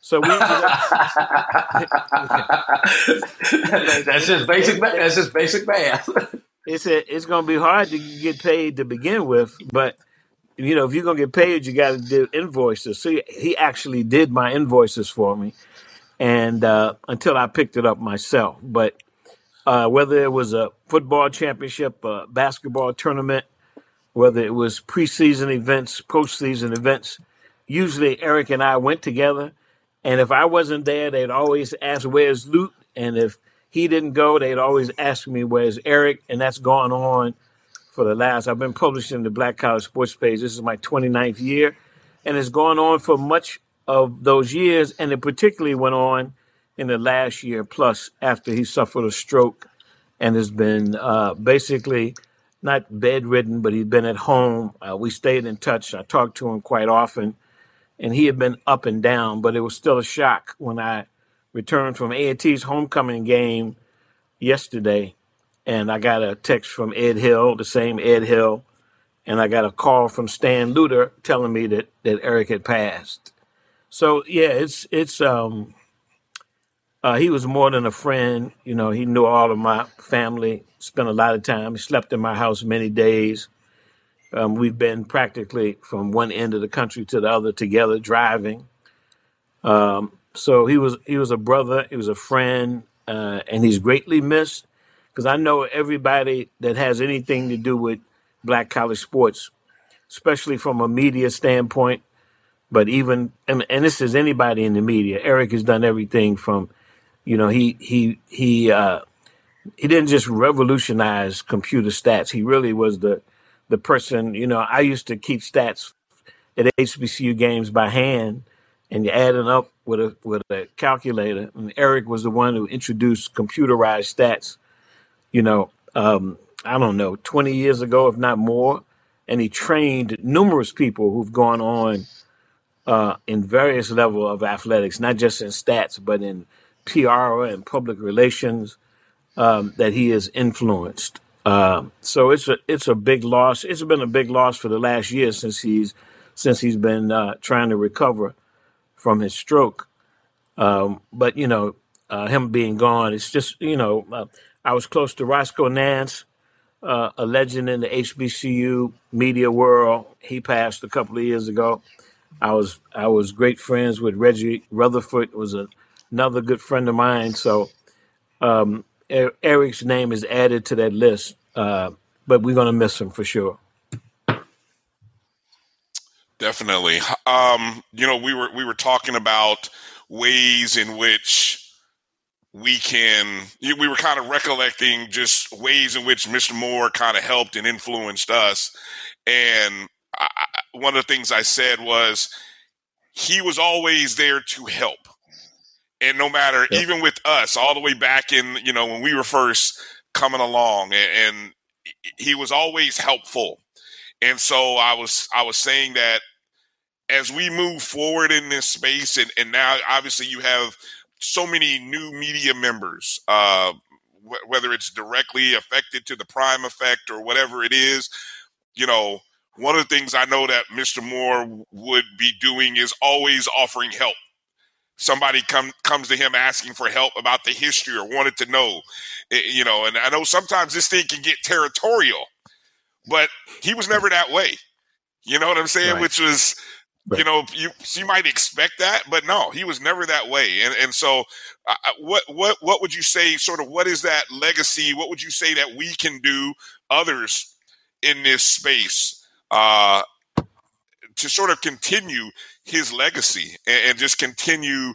So we that's just basic. That's just basic math. it's it's going to be hard to get paid to begin with, but you know if you're going to get paid, you got to do invoices. So he, he actually did my invoices for me, and uh, until I picked it up myself. But uh, whether it was a football championship, a basketball tournament, whether it was preseason events, postseason events, usually Eric and I went together. And if I wasn't there, they'd always ask, "Where's Lut?" And if he didn't go, they'd always ask me, "Where's Eric?" And that's gone on for the last. I've been publishing the Black College Sports page. This is my 29th year, and it's gone on for much of those years, and it particularly went on in the last year plus after he suffered a stroke and has been uh, basically not bedridden, but he's been at home. Uh, we stayed in touch. I talked to him quite often, and he had been up and down, but it was still a shock when I returned from A&T's homecoming game yesterday, and I got a text from Ed Hill, the same Ed Hill, and I got a call from Stan Luter telling me that that Eric had passed. So yeah, it's it's um uh, he was more than a friend. You know, he knew all of my family. Spent a lot of time. He slept in my house many days. Um, we've been practically from one end of the country to the other together, driving. Um, so he was he was a brother. He was a friend, uh, and he's greatly missed. Because I know everybody that has anything to do with black college sports, especially from a media standpoint, but even and, and this is anybody in the media. Eric has done everything from you know, he he he uh, he didn't just revolutionize computer stats. He really was the the person. You know, I used to keep stats at HBCU games by hand, and you add them up with a with a calculator. And Eric was the one who introduced computerized stats. You know, um, I don't know, twenty years ago, if not more, and he trained numerous people who've gone on uh, in various level of athletics, not just in stats, but in PR and public relations um, that he has influenced. Um, so it's a it's a big loss. It's been a big loss for the last year since he's since he's been uh, trying to recover from his stroke. Um, but you know, uh, him being gone, it's just you know, uh, I was close to Roscoe Nance, uh, a legend in the HBCU media world. He passed a couple of years ago. I was I was great friends with Reggie Rutherford. Was a another good friend of mine. So um, Eric's name is added to that list, uh, but we're to miss him for sure. Definitely. Um, you know, we were we were talking about ways in which we can. We were kind of recollecting just ways in which Mr. Moore kind of helped and influenced us. And I, one of the things I said was he was always there to help and no matter yep. even with us all the way back in you know when we were first coming along and, and, he was always helpful and so i was i was saying that as we move forward in this space and, and now obviously you have so many new media members uh, wh- whether it's directly affected to the prime effect or whatever it is you know one of the things i know that mr moore would be doing is always offering help. Somebody come comes to him asking for help about the history or wanted to know eh, you know and i know sometimes this thing can get territorial but he was never that way. You know what i'm saying? Right. which was right. you know you you might expect that but no he was never that way and and so uh, what what what would you say sort of what is that legacy what would you say that we can do others in this space uh to sort of continue his legacy and, and just continue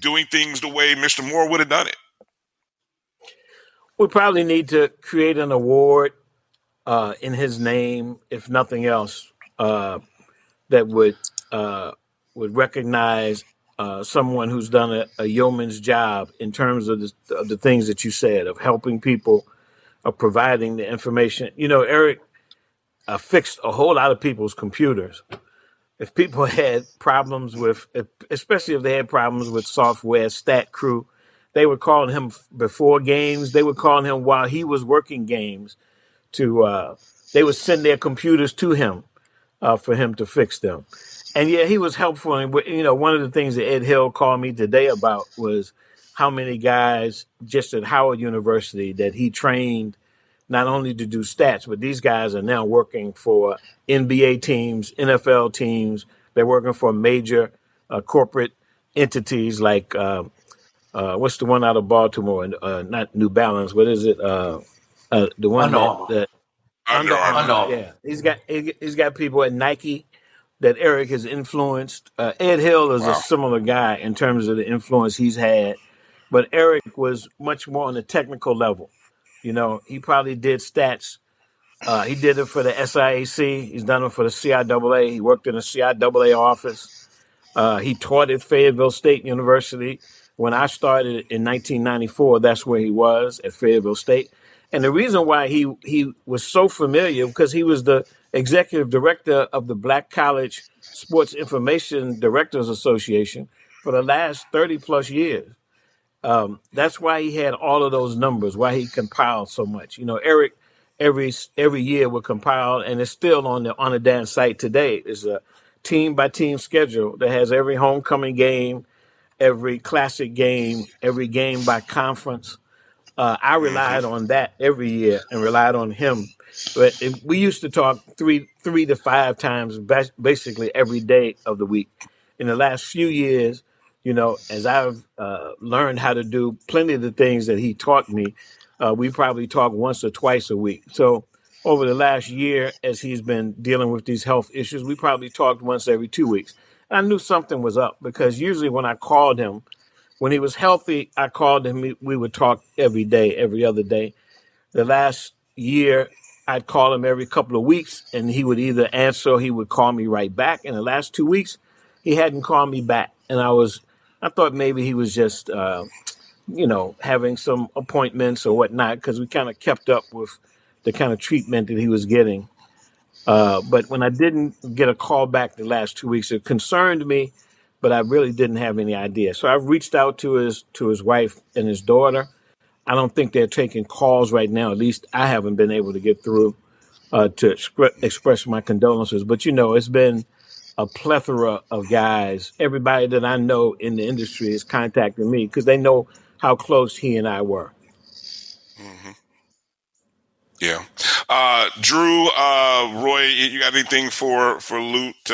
doing things the way Mr. Moore would have done it? We probably need to create an award uh, in his name, if nothing else, uh, that would uh, would recognize uh, someone who's done a, a, yeoman's job in terms of the, of the things that you said of helping people, of providing the information. You know, Eric uh, fixed a whole lot of people's computers if people had problems with, especially if they had problems with software, Stat Crew, they were calling him before games. They were calling him while he was working games. To uh, they would send their computers to him uh, for him to fix them. And yeah, he was helpful. And you know, one of the things that Ed Hill called me today about was how many guys just at Howard University that he trained not only to do stats, but these guys are now working for NBA teams, NFL teams. They're working for major uh, corporate entities like uh, uh, what's the one out of Baltimore? Uh, not New Balance. What is it? Uh, uh, the one Under that, that Under Armour. Yeah, he's got he, has got people at Nike that Eric has influenced. Ed Hill is wow. a similar guy in terms of the influence he's had, but Eric was much more on the technical level. You know, he probably did stats Uh, he did it for the SIAC. He's done it for the CIAA. He worked in the CIAA office. Uh, he taught at Fayetteville State University. When I started in 1994, that's where he was at Fayetteville State. And the reason why he he was so familiar because he was the executive director of the Black College Sports Information Directors Association for the last 30 plus years. Um, that's why he had all of those numbers, why he compiled so much. You know, Eric every every year would compile, and it's still on the on the dance site today. It's a team by team schedule that has every homecoming game, every classic game, every game by conference. Uh, I hmm relied on that every year and relied on him. But it, we used to talk three three to five times, bas- basically every day of the week. In the last few years, you know, as I've uh, learned how to do plenty of the things that he taught me, uh, we probably talk once or twice a week. So over the last year, as he's been dealing with these health issues, we probably talked once every two weeks. I knew something was up because usually when I called him, when he was healthy, I called him. We, would talk every day, every other day. The last year, I'd call him every couple of weeks, and he would either answer or he would call me right back. In the last two weeks, he hadn't called me back, and I was, I thought maybe he was just, uh, you know, having some appointments or whatnot because we kind of kept up with the kind of treatment that he was getting. Uh, but when I didn't get a call back the last two weeks, it concerned me, but I really didn't have any idea. So I've reached out to his to his wife and his daughter. I don't think they're taking calls right now. At least I haven't been able to get through uh, to expre- express my condolences. But you know, it's been a plethora of guys. Everybody that I know in the industry is contacting me because they know how close he and I were. hmm Yeah. Uh, Drew, uh, Roy, you got anything for for Lut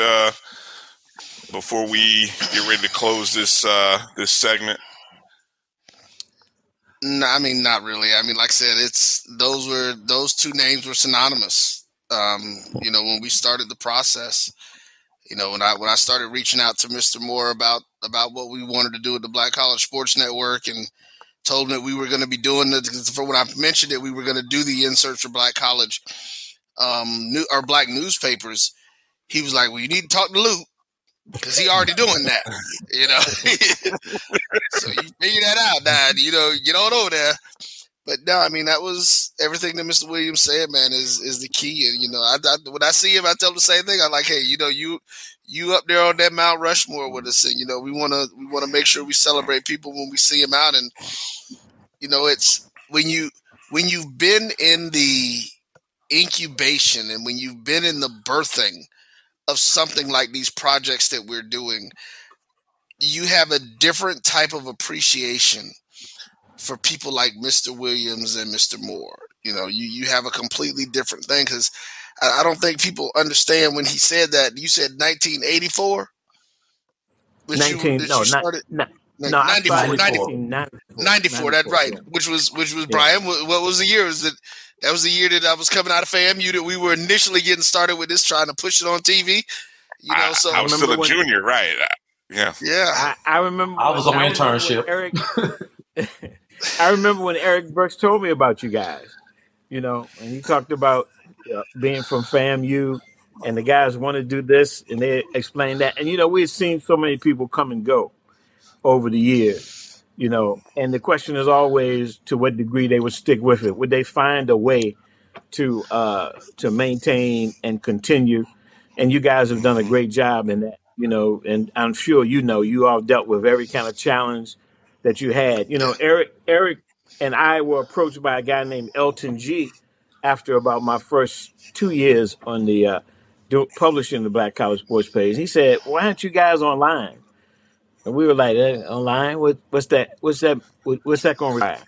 before we get ready to close this uh, this segment? No, I mean not really. I mean, like I said, it's those were those two names were synonymous. Um, you know, when we started the process, you know, when I when I started reaching out to Mr. Moore about about what we wanted to do with the Black College Sports Network and told him that we were going to be doing it for when I mentioned it, we were going to do the in search for Black College um new or Black newspapers. He was like, "Well, you need to talk to Lut because he already doing that." You know, so you figure that out now. You know, get on over there. But no, I mean that was everything that Mr. Williams said. Man, is is the key. And you know, I, I, when I see him, I tell him the same thing. I'm like, hey, you know, you you up there on that Mount Rushmore with us, and you know, we want to we want to make sure we celebrate people when we see them out. And you know, it's when you when you've been in the incubation and when you've been in the birthing of something like these projects that we're doing, you have a different type of appreciation for people like Mr. Williams and Mr. Moore. You know, you you have a completely different thing because I, I don't think people understand when he said that. You said 1984. That you, 19, that no, you not, started not, Like no, I 94, started 94, 1994. 94, That's 94, right. yeah. Which was which was Yeah. Brian. What, what was the year? Was it that was the year that I was coming out of FAMU that we were initially getting started with this, trying to push it on TV. You know, I, so I was still a when- junior, right? Uh, Yeah. yeah, I, I remember. I was on I remember when internship. Eric, I remember when Eric Brooks told me about you guys. You know, and he talked about uh, being from FAMU, and the guys want to do this, and they explained that. And you know, we've seen so many people come and go over the years. You know, and the question is always to what degree they would stick with it. Would they find a way to uh, to maintain and continue? And you guys have done a great job in that. You know, and I'm sure you know you all dealt with every kind of challenge that you had. You know, Eric, Eric, and I were approached by a guy named Elton G. After about my first two years on the uh, publishing the Black College Sports page, he said, "Why aren't you guys online?" And we were like, "Online? What, what's that? What's that? What, what's that going to require?"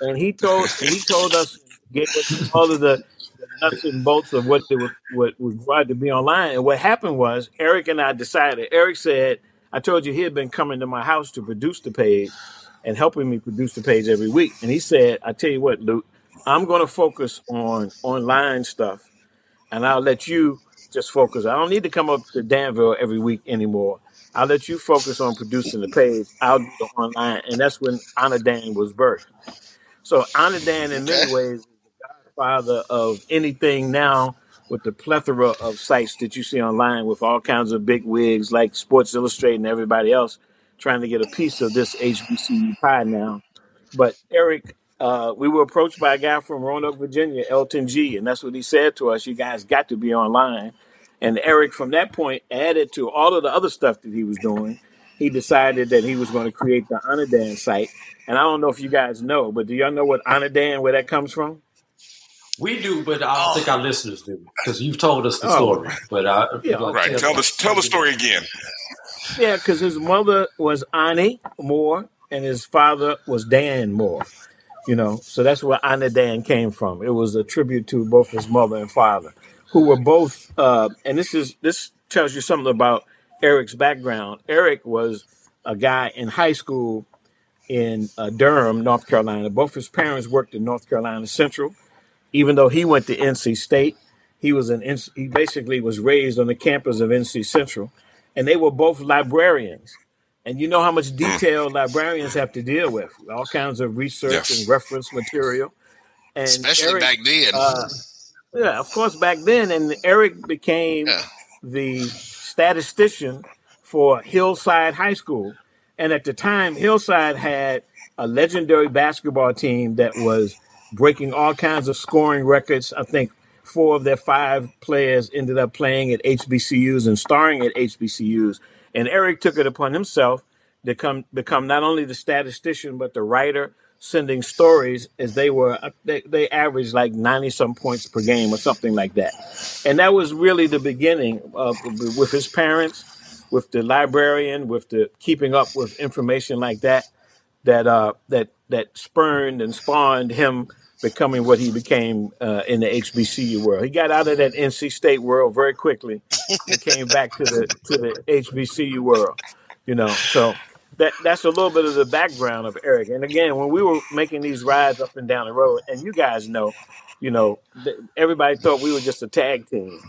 And he told he told us, gave us all of the, the nuts and bolts of what they were, what was required to be online. And what happened was, Eric and I decided. Eric said, "I told you he had been coming to my house to produce the page." and helping me produce the page every week. And he said, I tell you what, Lut, I'm going to focus on online stuff and I'll let you just focus. I don't need to come up to Danville every week anymore. I'll let you focus on producing the page. I'll do the online. And that's when Onnidan was birthed. So Onnidan, in Okay. many ways, is the father of anything now with the plethora of sites that you see online with all kinds of big wigs like Sports Illustrated and everybody else trying to get a piece of this HBCU pie now. But Eric, uh, we were approached by a guy from Roanoke, Virginia, Elton G, and that's what he said to us. You guys got to be online. And Eric, from that point, added to all of the other stuff that he was doing. He decided that he was going to create the Onnidan site. And I don't know if you guys know, but do y'all know what Onnidan, where that comes from? We do, but I don't think our listeners do because you've told us the Oh, story. But uh, Yeah, like, Right. Tell the tell the story again. Yeah, because his mother was Annie Moore and his father was Dan Moore. You know, so that's where Anna Dan came from. It was a tribute to both his mother and father, who were both. Uh, and this is this tells you something about Eric's background. Eric was a guy in high school in uh, Durham, North Carolina. Both his parents worked in North Carolina Central. Even though he went to NC State, he was an he basically was raised on the campus of NC Central, and they were both librarians. And you know how much detail librarians have to deal with, all kinds of research Yes. and reference material. And especially Eric, back then. uh, yeah, of course, back then, and Eric became yeah. the statistician for Hillside High School. And at the time, Hillside had a legendary basketball team that was breaking all kinds of scoring records. I think four of their five players ended up playing at HBCUs and starring at HBCUs. And Eric took it upon himself to come become not only the statistician but the writer, sending stories as they were they, they averaged like 90 some points per game or something like that. And that was really the beginning of with his parents, with the librarian, with the keeping up with information like that that uh that that spurned and spawned him becoming what he became uh, in the HBCU world. He got out of that NC State world very quickly and came back to the to the HBCU world. You know, so that that's a little bit of the background of Eric. And again, when we were making these rides up and down the road, and you guys know, you know, everybody thought we were just a tag team.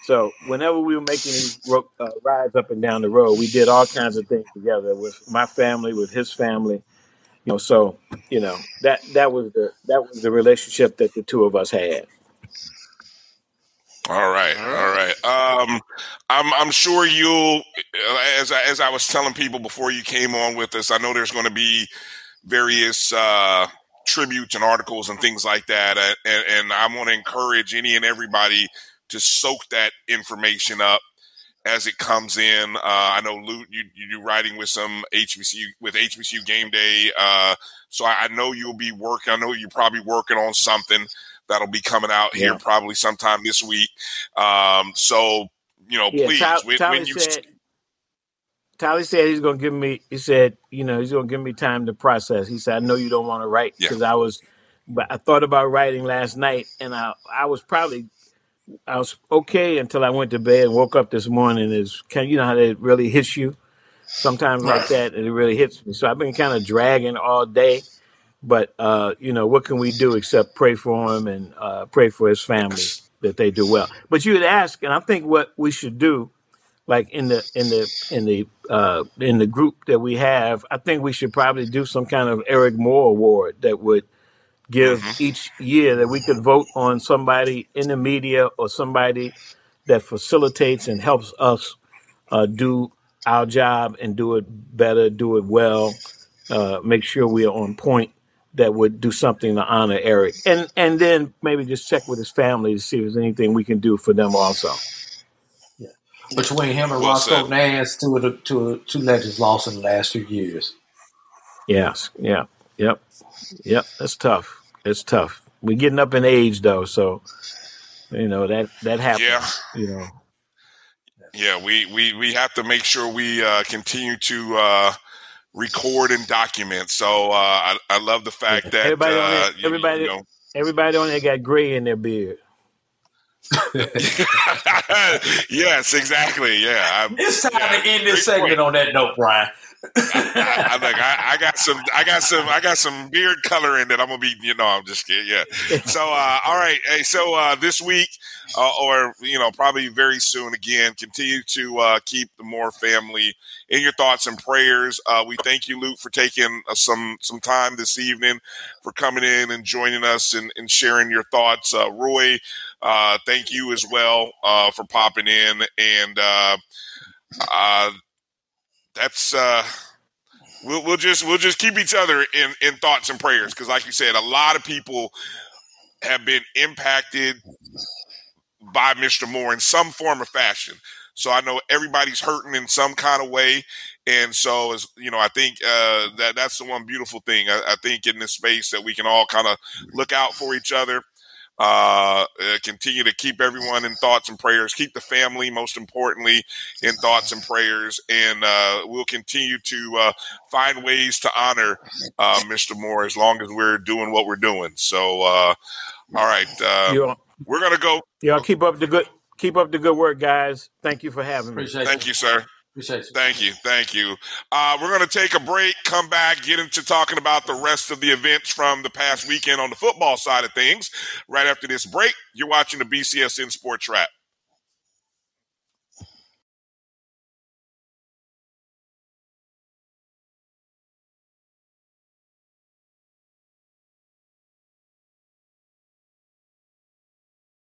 So whenever we were making these ro- uh, rides up and down the road, we did all kinds of things together with my family, with his family. You know, so you know that that was the that was the relationship that the two of us had. All right, All right. Um, I'm I'm sure you'll, as I, as I was telling people before you came on with us, I know there's going to be various uh, tributes and articles and things like that, uh, and, and I want to encourage any and everybody to soak that information up as it comes in. Uh, I know Lut, you you do writing with some HBCU with HBCU Game Day, uh, so I, I know you'll be working. I know you're probably working on something that'll be coming out here probably sometime this week. Um, so you know, yeah. please when, Tyler when you said Tyler said he's gonna give me. He said, you know, he's gonna give me time to process. He said, I know you don't want to write yeah because I was, but I thought about writing last night, and I I was probably I was okay until I went to bed and woke up this morning. Is can you know how it really hits you sometimes like that, and it really hits me. So I've been kind of dragging all day, but uh, you know, what can we do except pray for him and uh, pray for his family that they do well. But you would ask, and I think what we should do, like in the in the in the uh, in the group that we have, I think we should probably do some kind of Eric Moore Award that would give hmm each year that we could vote on somebody in the media or somebody that facilitates and helps us uh, do our job and do it better, do it well, uh, make sure we are on point. That would do something to honor Eric, and and then maybe just check with his family to see if there's anything we can do for them also. Yeah. Yeah. Between him and Well Roscoe said. Nance, two of the two two legends lost in the last few years. Yes, yeah, yep, yep. That's tough. It's tough. We're getting up in age though, so you know that that Yeah, happens. You know, yeah. We we we have to make sure we uh, continue to uh, record and document. So uh, I I love the yeah. fact that Everybody on there, uh, you, you everybody, know. everybody on there got gray in their beard. yes, exactly. Yeah, I'm, It's time yeah. to end this Great point. segment on that note, Brian. I, I, like I, I, got some. I got some. I got some beard coloring that I'm gonna be. You know, I'm just kidding. Yeah. So, uh, all right. Hey, so uh, this week, uh, or you know, probably very soon again, continue to uh, keep the Moore family in your thoughts and prayers. Uh, we thank you, Lut, for taking uh, some some time this evening, for coming in and joining us and, and sharing your thoughts. Roy, thank you as well for popping in and. That's we'll, we'll just we'll just keep each other in in thoughts and prayers because, like you said, a lot of people have been impacted by Mr. Moore in some form or fashion. So I know everybody's hurting in some kind of way, and so as you know, I think uh, that that's the one beautiful thing. I, I think in this space that we can all kind of look out for each other uh, uh, continue to keep everyone in thoughts and prayers. Keep the family, most importantly, in thoughts and prayers. And uh, we'll continue to uh, find ways to honor uh, Mr. Moore as long as we're doing what we're doing. So, uh, all right, we're gonna go. Y'all keep up the good keep up the good work, guys. Thank you for having me. Appreciate Thank you, sir. Appreciate you. Thank you. Thank you. Uh, we're going to take a break, come back, get into talking about the rest of the events from the past weekend on the football side of things. Right after this break, you're watching the BCSN Sports Wrap.